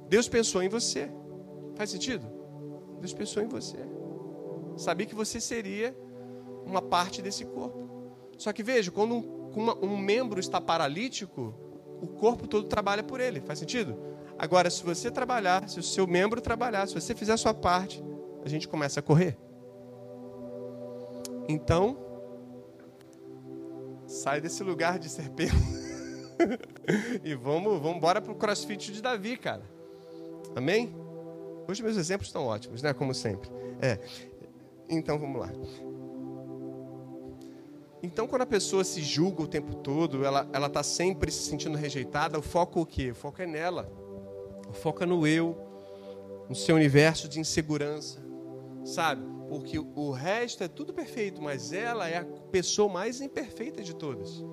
Deus pensou em você. Faz sentido? Deus pensou em você. Sabia que você seria uma parte desse corpo. Só que veja, quando um, um membro está paralítico, o corpo todo trabalha por ele. Faz sentido? Agora, se você trabalhar, se o seu membro trabalhar, se você fizer a sua parte, a gente começa a correr. Então, sai desse lugar de ser pego e vamos, vamos embora para o crossfit de Davi, cara. Amém? Hoje meus exemplos estão ótimos, né? Como sempre. É. Então vamos lá. Então, quando a pessoa se julga o tempo todo, ela ela está sempre se sentindo rejeitada. O foco o quê? O foco é nela. O foco é no eu, no seu universo de insegurança, sabe? Porque o resto é tudo perfeito, mas ela é a pessoa mais imperfeita de todas.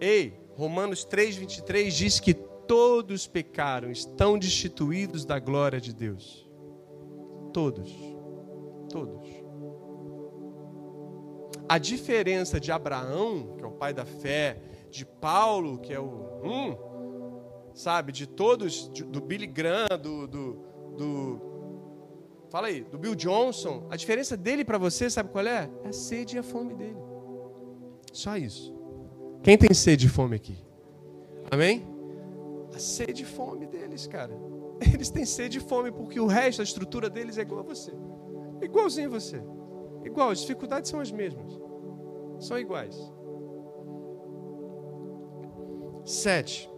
Ei, Romanos 3:23 diz que todos pecaram, estão destituídos da glória de Deus. Todos. Todos. A diferença de Abraão, que é o pai da fé, de Paulo, que é o um, sabe, de todos, do Billy Graham, do, do, do, fala aí, do Bill Johnson, a diferença dele para você, sabe qual é? É a sede e a fome dele. Só isso. Quem tem sede e fome aqui? Amém? A sede e fome deles, cara. Eles têm sede e fome porque o resto, a estrutura deles é igual a você. Igualzinho a você. Igual, as dificuldades são as mesmas. São iguais. Sete.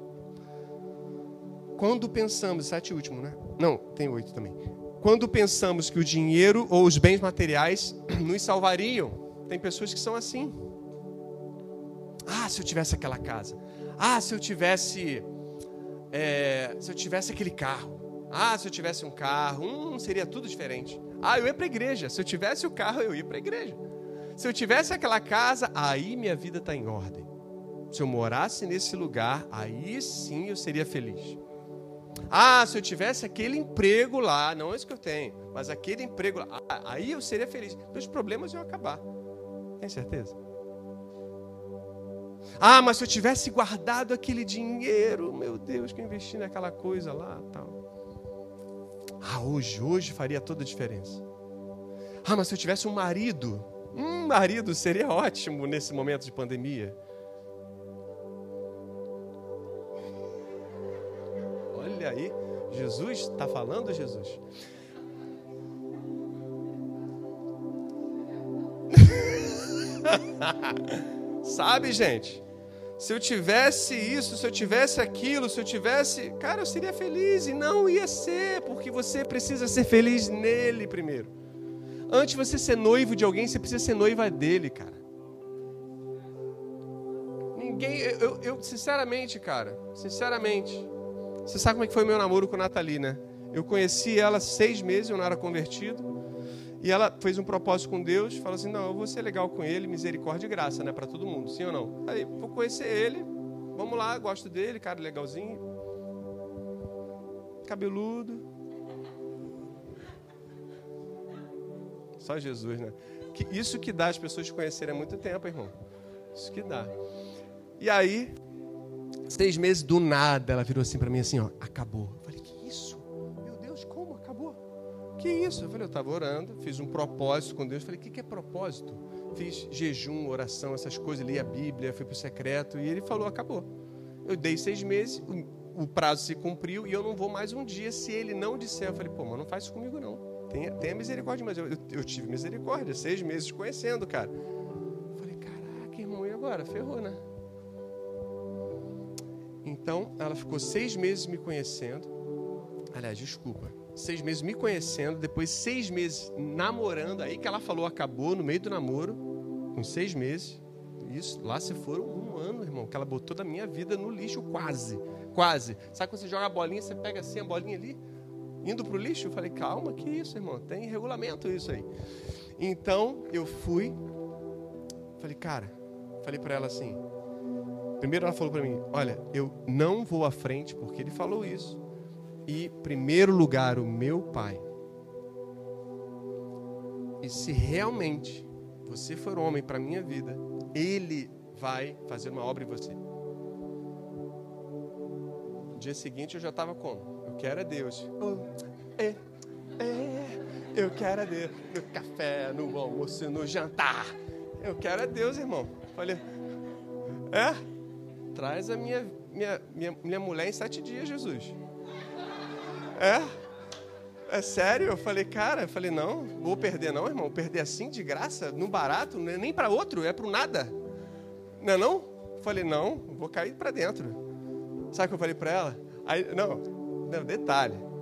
Quando pensamos, sete último, né? Não, tem oito também. Quando pensamos que o dinheiro ou os bens materiais nos salvariam, tem pessoas que são assim. Ah, se eu tivesse aquela casa. Ah, se eu tivesse é, se eu tivesse aquele carro. Ah, se eu tivesse um carro, hum, seria tudo diferente. Ah, eu ia para a igreja. Se eu tivesse o carro, eu ia para a igreja. Se eu tivesse aquela casa, aí minha vida está em ordem. Se eu morasse nesse lugar, aí sim eu seria feliz. Ah, se eu tivesse aquele emprego lá, não é isso que eu tenho, mas aquele emprego lá, aí eu seria feliz. Meus problemas iam acabar. Tem certeza? Ah, mas se eu tivesse guardado aquele dinheiro, meu Deus, que eu investi naquela coisa lá, tal. Ah, hoje, hoje faria toda a diferença. Ah, mas se eu tivesse um marido, um marido seria ótimo nesse momento de pandemia. Olha aí, Jesus está falando, Jesus. Sabe, gente? Se eu tivesse isso, se eu tivesse aquilo, se eu tivesse. Cara, eu seria feliz. E não ia ser, porque você precisa ser feliz nele primeiro. Antes de você ser noivo de alguém, você precisa ser noiva dele, cara. Ninguém. Eu, eu sinceramente, cara, sinceramente. Você sabe como é que foi meu namoro com a Nathalie, né? Eu conheci ela seis meses, eu não era convertido. E ela fez um propósito com Deus, falou assim: não, eu vou ser legal com ele, misericórdia e graça, né, para todo mundo, sim ou não? Aí, vou conhecer ele, vamos lá, gosto dele, cara legalzinho, cabeludo. Só Jesus, né? Que isso que dá as pessoas te conhecerem há muito tempo, irmão. Isso que dá. E aí, seis meses do nada, ela virou assim para mim assim, ó, acabou. Que isso? Eu falei, eu estava orando, fiz um propósito com Deus. Eu falei, o que, que é propósito? Fiz jejum, oração, essas coisas, li a Bíblia, fui para o secreto. E ele falou, acabou. Eu dei seis meses, o, o, prazo se cumpriu e eu não vou mais um dia se ele não disser. Eu falei, pô, mas não faz isso comigo não. Tenha, tenha misericórdia, mas eu, eu, eu tive misericórdia, seis meses conhecendo, cara. Eu falei, caraca, irmão, e agora? Ferrou, né? Então, ela ficou seis meses me conhecendo. Aliás, desculpa seis meses me conhecendo, depois seis meses namorando, aí que ela falou acabou no meio do namoro, com seis meses. Isso, lá se foram um ano, irmão, que ela botou da minha vida no lixo quase, quase. Sabe quando você joga a bolinha, você pega assim a bolinha ali, indo pro lixo? Eu falei, calma, que isso, irmão, tem regulamento isso aí. Então, eu fui, falei, cara, falei para ela assim, primeiro ela falou para mim, olha, eu não vou à frente porque ele falou isso e primeiro lugar o meu pai. E se realmente você for homem para a minha vida, Ele vai fazer uma obra em você. No dia seguinte eu já estava como? Eu quero é Deus. Oh, é, é, eu quero é Deus. No café, no almoço, no jantar. Eu quero é Deus, irmão. Falei, é? Traz a minha, minha, minha, minha mulher em sete dias, Jesus. É? É sério? Eu falei, cara, eu falei, não, vou perder não, irmão. Perder assim, de graça, no barato, é nem para outro, é para nada. Não é não? Eu falei, não, vou cair para dentro. Sabe o que eu falei para ela? Aí, não, não, detalhe.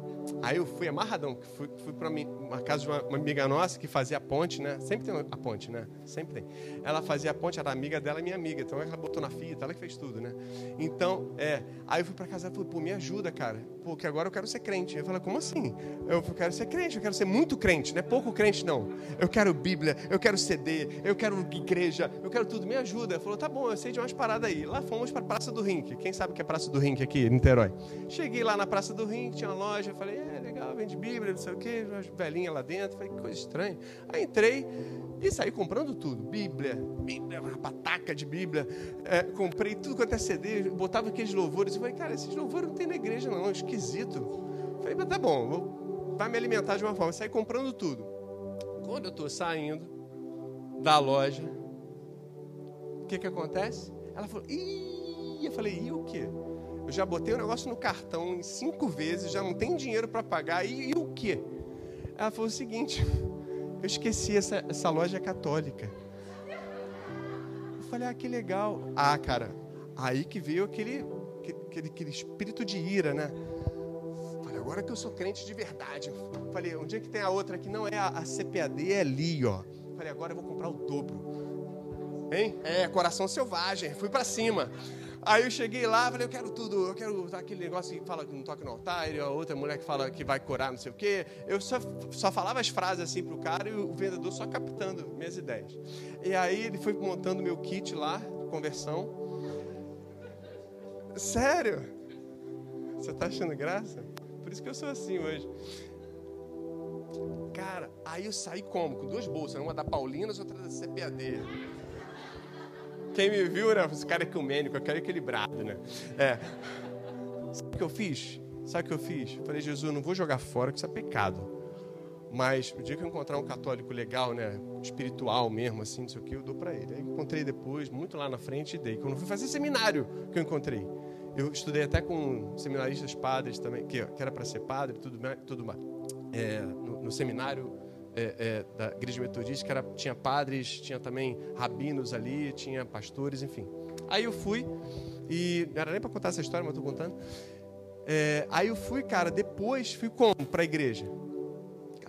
Aí eu fui amarradão, fui, fui para uma casa de uma, uma, amiga nossa que fazia ponte, né? Sempre tem a ponte, né? Sempre tem. Ela fazia a ponte, era amiga dela e minha amiga. Então ela botou na fita, ela que fez tudo, né? Então, é. Aí eu fui para casa e falei, pô, me ajuda, cara. Pô, que agora eu quero ser crente. Eu falei, como assim? Eu quero ser crente, eu quero ser muito crente, não é pouco crente, não. Eu quero Bíblia, eu quero CD, eu quero igreja, eu quero tudo, me ajuda. Ela falou, tá bom, eu sei de umas paradas aí. Lá fomos para Praça do Rink. Quem sabe o que é Praça do Rink aqui, em Niterói? Cheguei lá na Praça do Rink, tinha uma loja, falei, é legal, vende Bíblia, não sei o quê, velhinha lá dentro. Falei, que coisa estranha. Aí entrei e saí comprando tudo. Bíblia, Bíblia, uma pataca de Bíblia. É, comprei tudo quanto é CD, botava aqueles louvores. Eu falei, cara, esses louvores não tem na igreja não, é esquisito. Falei, mas tá bom, vou, vai me alimentar de uma forma. Saí comprando tudo. Quando eu estou saindo da loja, o que que acontece? Ela falou, ih, eu falei, e o quê? Já botei o negócio no cartão em cinco vezes, já não tem dinheiro para pagar, e, e, o quê? Ela falou o seguinte: eu esqueci essa, essa loja católica. Eu falei, ah, que legal. Ah, cara, aí que veio aquele, aquele, aquele espírito de ira, né? Falei, agora que eu sou crente de verdade. Falei, onde é que tem a outra aqui? Não é a, a CPAD, é ali, ó. Falei, agora eu vou comprar o dobro. Hein? É, coração selvagem. Fui para cima. Aí eu cheguei lá, falei, eu quero tudo, eu quero aquele negócio que fala que não toca no altar, e a outra mulher que fala que vai curar, não sei o quê. Eu só, só falava as frases assim pro cara e o vendedor só captando minhas ideias. E aí ele foi montando meu kit lá, conversão. Sério? Você tá achando graça? Por isso que eu sou assim hoje. Cara, aí eu saí como? Com duas bolsas, uma da Paulinas, outra da CPAD. Quem me viu, né? Esse cara ecumênico, eu quero equilibrado, né? É. Sabe o que eu fiz? Sabe o que eu fiz? Falei, Jesus, eu não vou jogar fora, que isso é pecado. Mas o dia que eu encontrar um católico legal, né? Espiritual mesmo, assim, não sei o que, eu dou para ele. Aí encontrei depois, muito lá na frente, e dei. Quando eu fui fazer seminário que eu encontrei. Eu estudei até com seminaristas padres também, que, que era para ser padre, tudo, tudo mais. É, no, no seminário é, é, da igreja metodista, que era, tinha padres, tinha também rabinos ali, tinha pastores, enfim. Aí eu fui, e não era nem para contar essa história, mas estou contando. É, aí eu fui, cara, depois fui como para a igreja?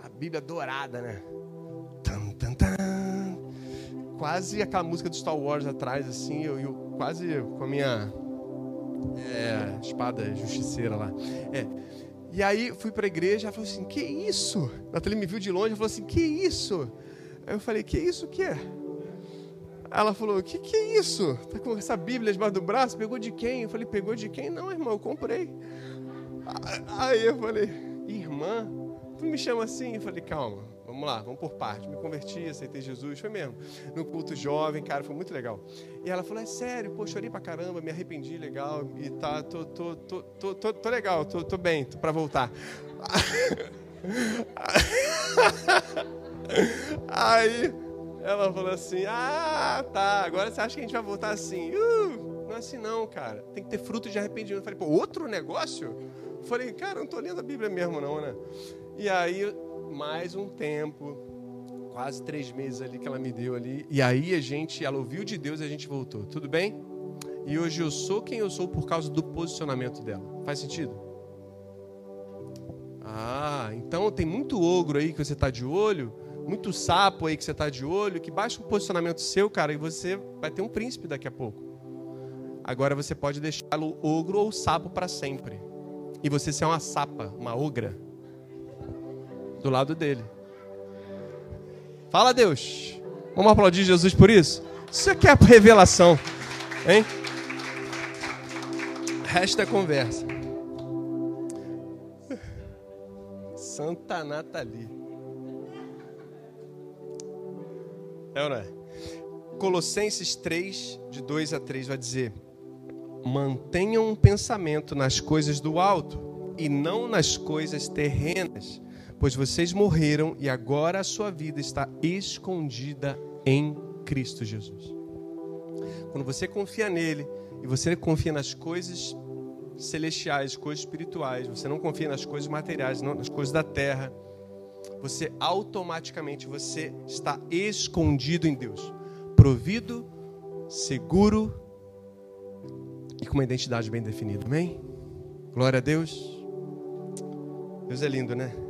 A Bíblia dourada, né? Quase aquela música do Star Wars atrás, assim, eu, eu quase com a minha é, espada justiceira lá. É. E aí fui para a igreja, ela falou assim: Que isso? A Nathalie me viu de longe e falou assim: Que isso? Aí eu falei: Que isso que é? Ela falou: Que que é isso? Tá com essa Bíblia debaixo do braço? Pegou de quem? Eu falei: Pegou de quem? Não, irmão, eu comprei. Aí eu falei: Irmã, tu me chama assim? Eu falei: Calma, Vamos lá, vamos por parte. Me converti, aceitei Jesus, foi mesmo. No culto jovem, cara, foi muito legal. E ela falou: é sério, pô, chorei pra caramba, me arrependi legal. E tá, tô, tô, tô, tô, tô, tô legal, tô, tô bem, tô pra voltar. Aí ela falou assim: Ah, tá, agora você acha que a gente vai voltar assim? Uh, não é assim não, cara. Tem que ter fruto de arrependimento. Eu falei, pô, outro negócio? Eu falei, cara, não tô lendo a Bíblia mesmo, não, né? E aí mais um tempo, quase três meses ali que ela me deu ali. E aí a gente, ela ouviu de Deus e a gente voltou. Tudo bem? E hoje eu sou quem eu sou por causa do posicionamento dela. Faz sentido? Ah, então tem muito ogro aí que você está de olho, muito sapo aí que você está de olho, que baixa um posicionamento seu, cara, e você vai ter um príncipe daqui a pouco. Agora você pode deixá-lo ogro ou sapo para sempre. E você ser uma sapa, uma ogra do lado dele. Fala Deus. Vamos aplaudir Jesus por isso? Isso aqui é revelação, hein? Resta conversa. Santa Nathalie. É ou não é? Colossenses 3, de 2 a 3, vai dizer: Mantenham um pensamento nas coisas do alto e não nas coisas terrenas, pois vocês morreram e agora a sua vida está escondida em Cristo Jesus. Quando você confia nele e você confia nas coisas celestiais, coisas espirituais, você não confia nas coisas materiais, não nas coisas da terra, você automaticamente você está escondido em Deus, provido, seguro e com uma identidade bem definida. Amém? Glória a Deus. Deus é lindo, né?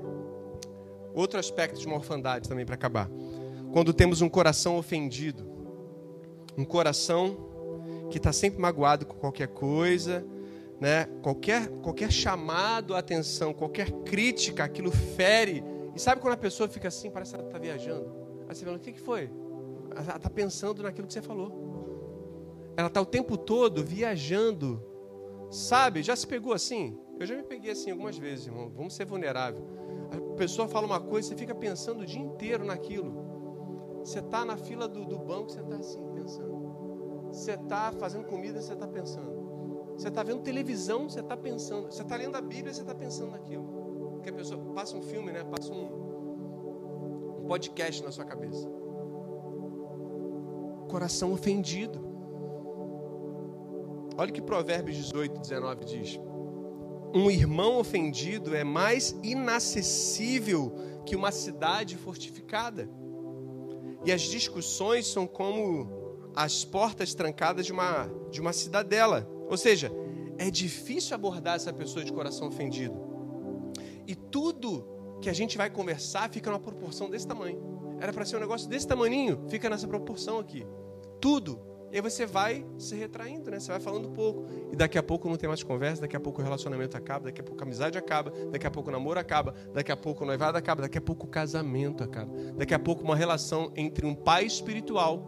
Outro aspecto de uma orfandade também para acabar. Quando temos um coração ofendido, um coração que está sempre magoado com qualquer coisa, né? Qualquer qualquer chamado à atenção, qualquer crítica, aquilo fere. E sabe quando a pessoa fica assim, parece que ela está viajando. Aí você fala, o que, que foi? Ela está pensando naquilo que você falou. Ela está o tempo todo viajando. Sabe? Já se pegou assim? Eu já me peguei assim algumas vezes, irmão. Vamos ser vulnerável. A pessoa fala uma coisa, você fica pensando o dia inteiro naquilo. Você está na fila do, do banco, você está assim, pensando. Você está fazendo comida, você está pensando. Você está vendo televisão, você está pensando. Você está lendo a Bíblia, você está pensando naquilo. Porque a pessoa passa um filme, né? Passa um, um podcast na sua cabeça. Coração ofendido. Olha o que Provérbios 18, 19 diz. Um irmão ofendido é mais inacessível que uma cidade fortificada. E as discussões são como as portas trancadas de uma, de uma cidadela. Ou seja, é difícil abordar essa pessoa de coração ofendido. E tudo que a gente vai conversar fica numa proporção desse tamanho. Era para ser um negócio desse tamanho, fica nessa proporção aqui. Tudo. E aí você vai se retraindo, né? Você vai falando pouco. E daqui a pouco não tem mais conversa, daqui a pouco o relacionamento acaba, daqui a pouco a amizade acaba, daqui a pouco o namoro acaba, daqui a pouco o noivado acaba, daqui a pouco o casamento acaba. Daqui a pouco uma relação entre um pai espiritual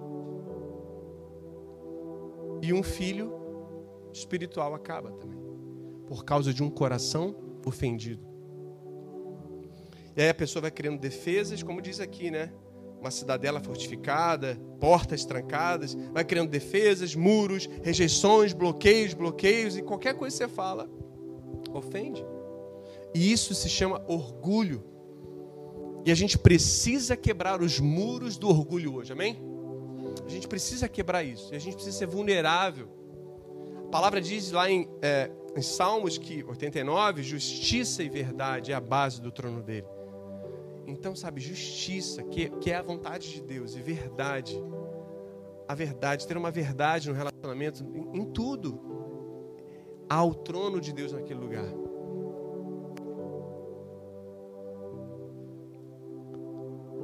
e um filho espiritual acaba também. Por causa de um coração ofendido. E aí a pessoa vai criando defesas, como diz aqui, né? Uma cidadela fortificada, portas trancadas, vai criando defesas, muros, rejeições, bloqueios, bloqueios, e qualquer coisa que você fala ofende. E isso se chama orgulho. E a gente precisa quebrar os muros do orgulho hoje, amém? A gente precisa quebrar isso. E a gente precisa ser vulnerável. A palavra diz lá em, é, em Salmos que 89, justiça e verdade é a base do trono dele. Então, sabe, justiça, que, que é a vontade de Deus, e verdade. A verdade, ter uma verdade no relacionamento, em, em tudo. Há o trono de Deus naquele lugar.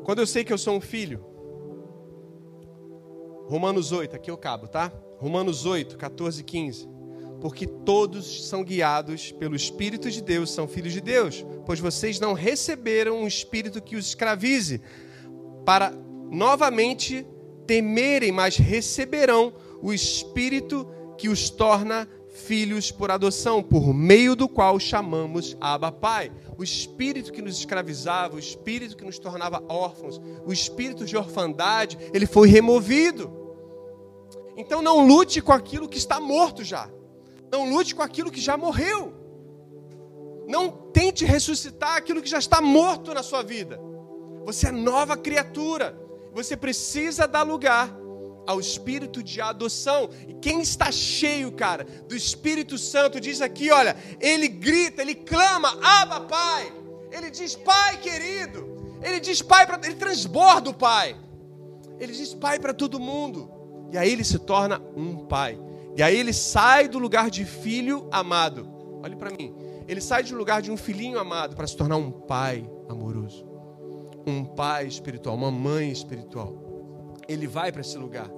Quando eu sei que eu sou um filho, Romanos 8, aqui eu cabo, tá? Romanos 8, 14 e 15. Porque todos são guiados pelo Espírito de Deus, são filhos de Deus, pois vocês não receberam um espírito que os escravize, para novamente temerem, mas receberão o espírito que os torna filhos por adoção, por meio do qual chamamos Abba Pai. O espírito que nos escravizava, o espírito que nos tornava órfãos, o espírito de orfandade, ele foi removido. Então não lute com aquilo que está morto já. Não lute com aquilo que já morreu. Não tente ressuscitar aquilo que já está morto na sua vida. Você é nova criatura. Você precisa dar lugar ao espírito de adoção. E quem está cheio, cara, do Espírito Santo diz aqui, olha, ele grita, ele clama, "Aba, Pai". Ele diz, "Pai querido". Ele diz, "Pai", para ele transborda o Pai. Ele diz, "Pai" para todo mundo. E aí ele se torna um pai. E aí ele sai do lugar de filho amado. Olhe para mim. Ele sai do lugar de um filhinho amado para se tornar um pai amoroso. Um pai espiritual, uma mãe espiritual. Ele vai para esse lugar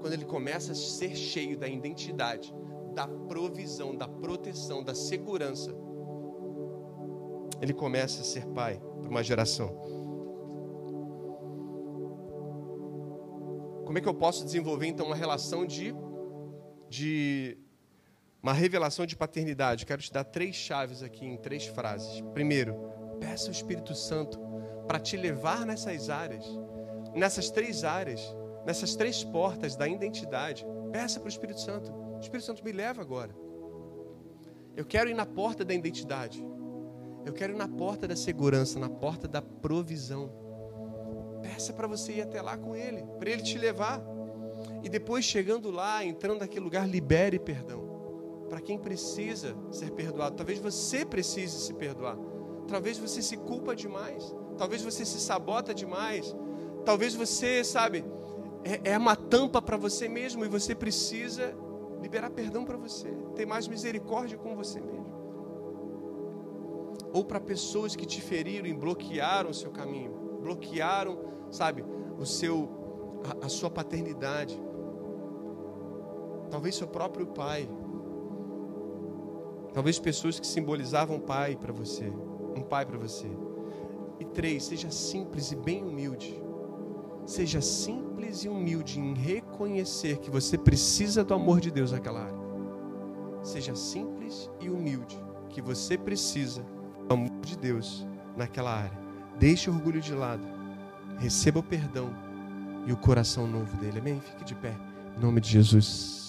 quando ele começa a ser cheio da identidade, da provisão, da proteção, da segurança. Ele começa a ser pai para uma geração. Como é que eu posso desenvolver então uma relação de, de uma revelação de paternidade? Quero te dar três chaves aqui em três frases. Primeiro, peça ao Espírito Santo para te levar nessas áreas, nessas três áreas. nessas três portas da identidade, peça para o Espírito Santo. O Espírito Santo me leva agora. Eu quero ir na porta da identidade. Eu quero ir na porta da segurança, na porta da provisão. Peça para você ir até lá com Ele, para Ele te levar. E depois, chegando lá, entrando naquele lugar, libere perdão. Para quem precisa ser perdoado. Talvez você precise se perdoar. Talvez você se culpa demais. Talvez você se sabota demais. Talvez você, sabe, é, é uma tampa para você mesmo e você precisa liberar perdão para você, ter mais misericórdia com você mesmo. Ou para pessoas que te feriram e bloquearam o seu caminho, bloquearam, sabe, o seu a, a sua paternidade. Talvez seu próprio pai. Talvez pessoas que simbolizavam pai para você, um pai para você. E três, seja simples e bem humilde. Seja simples e humilde em reconhecer que você precisa do amor de Deus naquela área. Seja simples e humilde que você precisa do amor de Deus naquela área. Deixe o orgulho de lado. Receba o perdão e o coração novo dele. Amém? Fique de pé. Em nome de Jesus.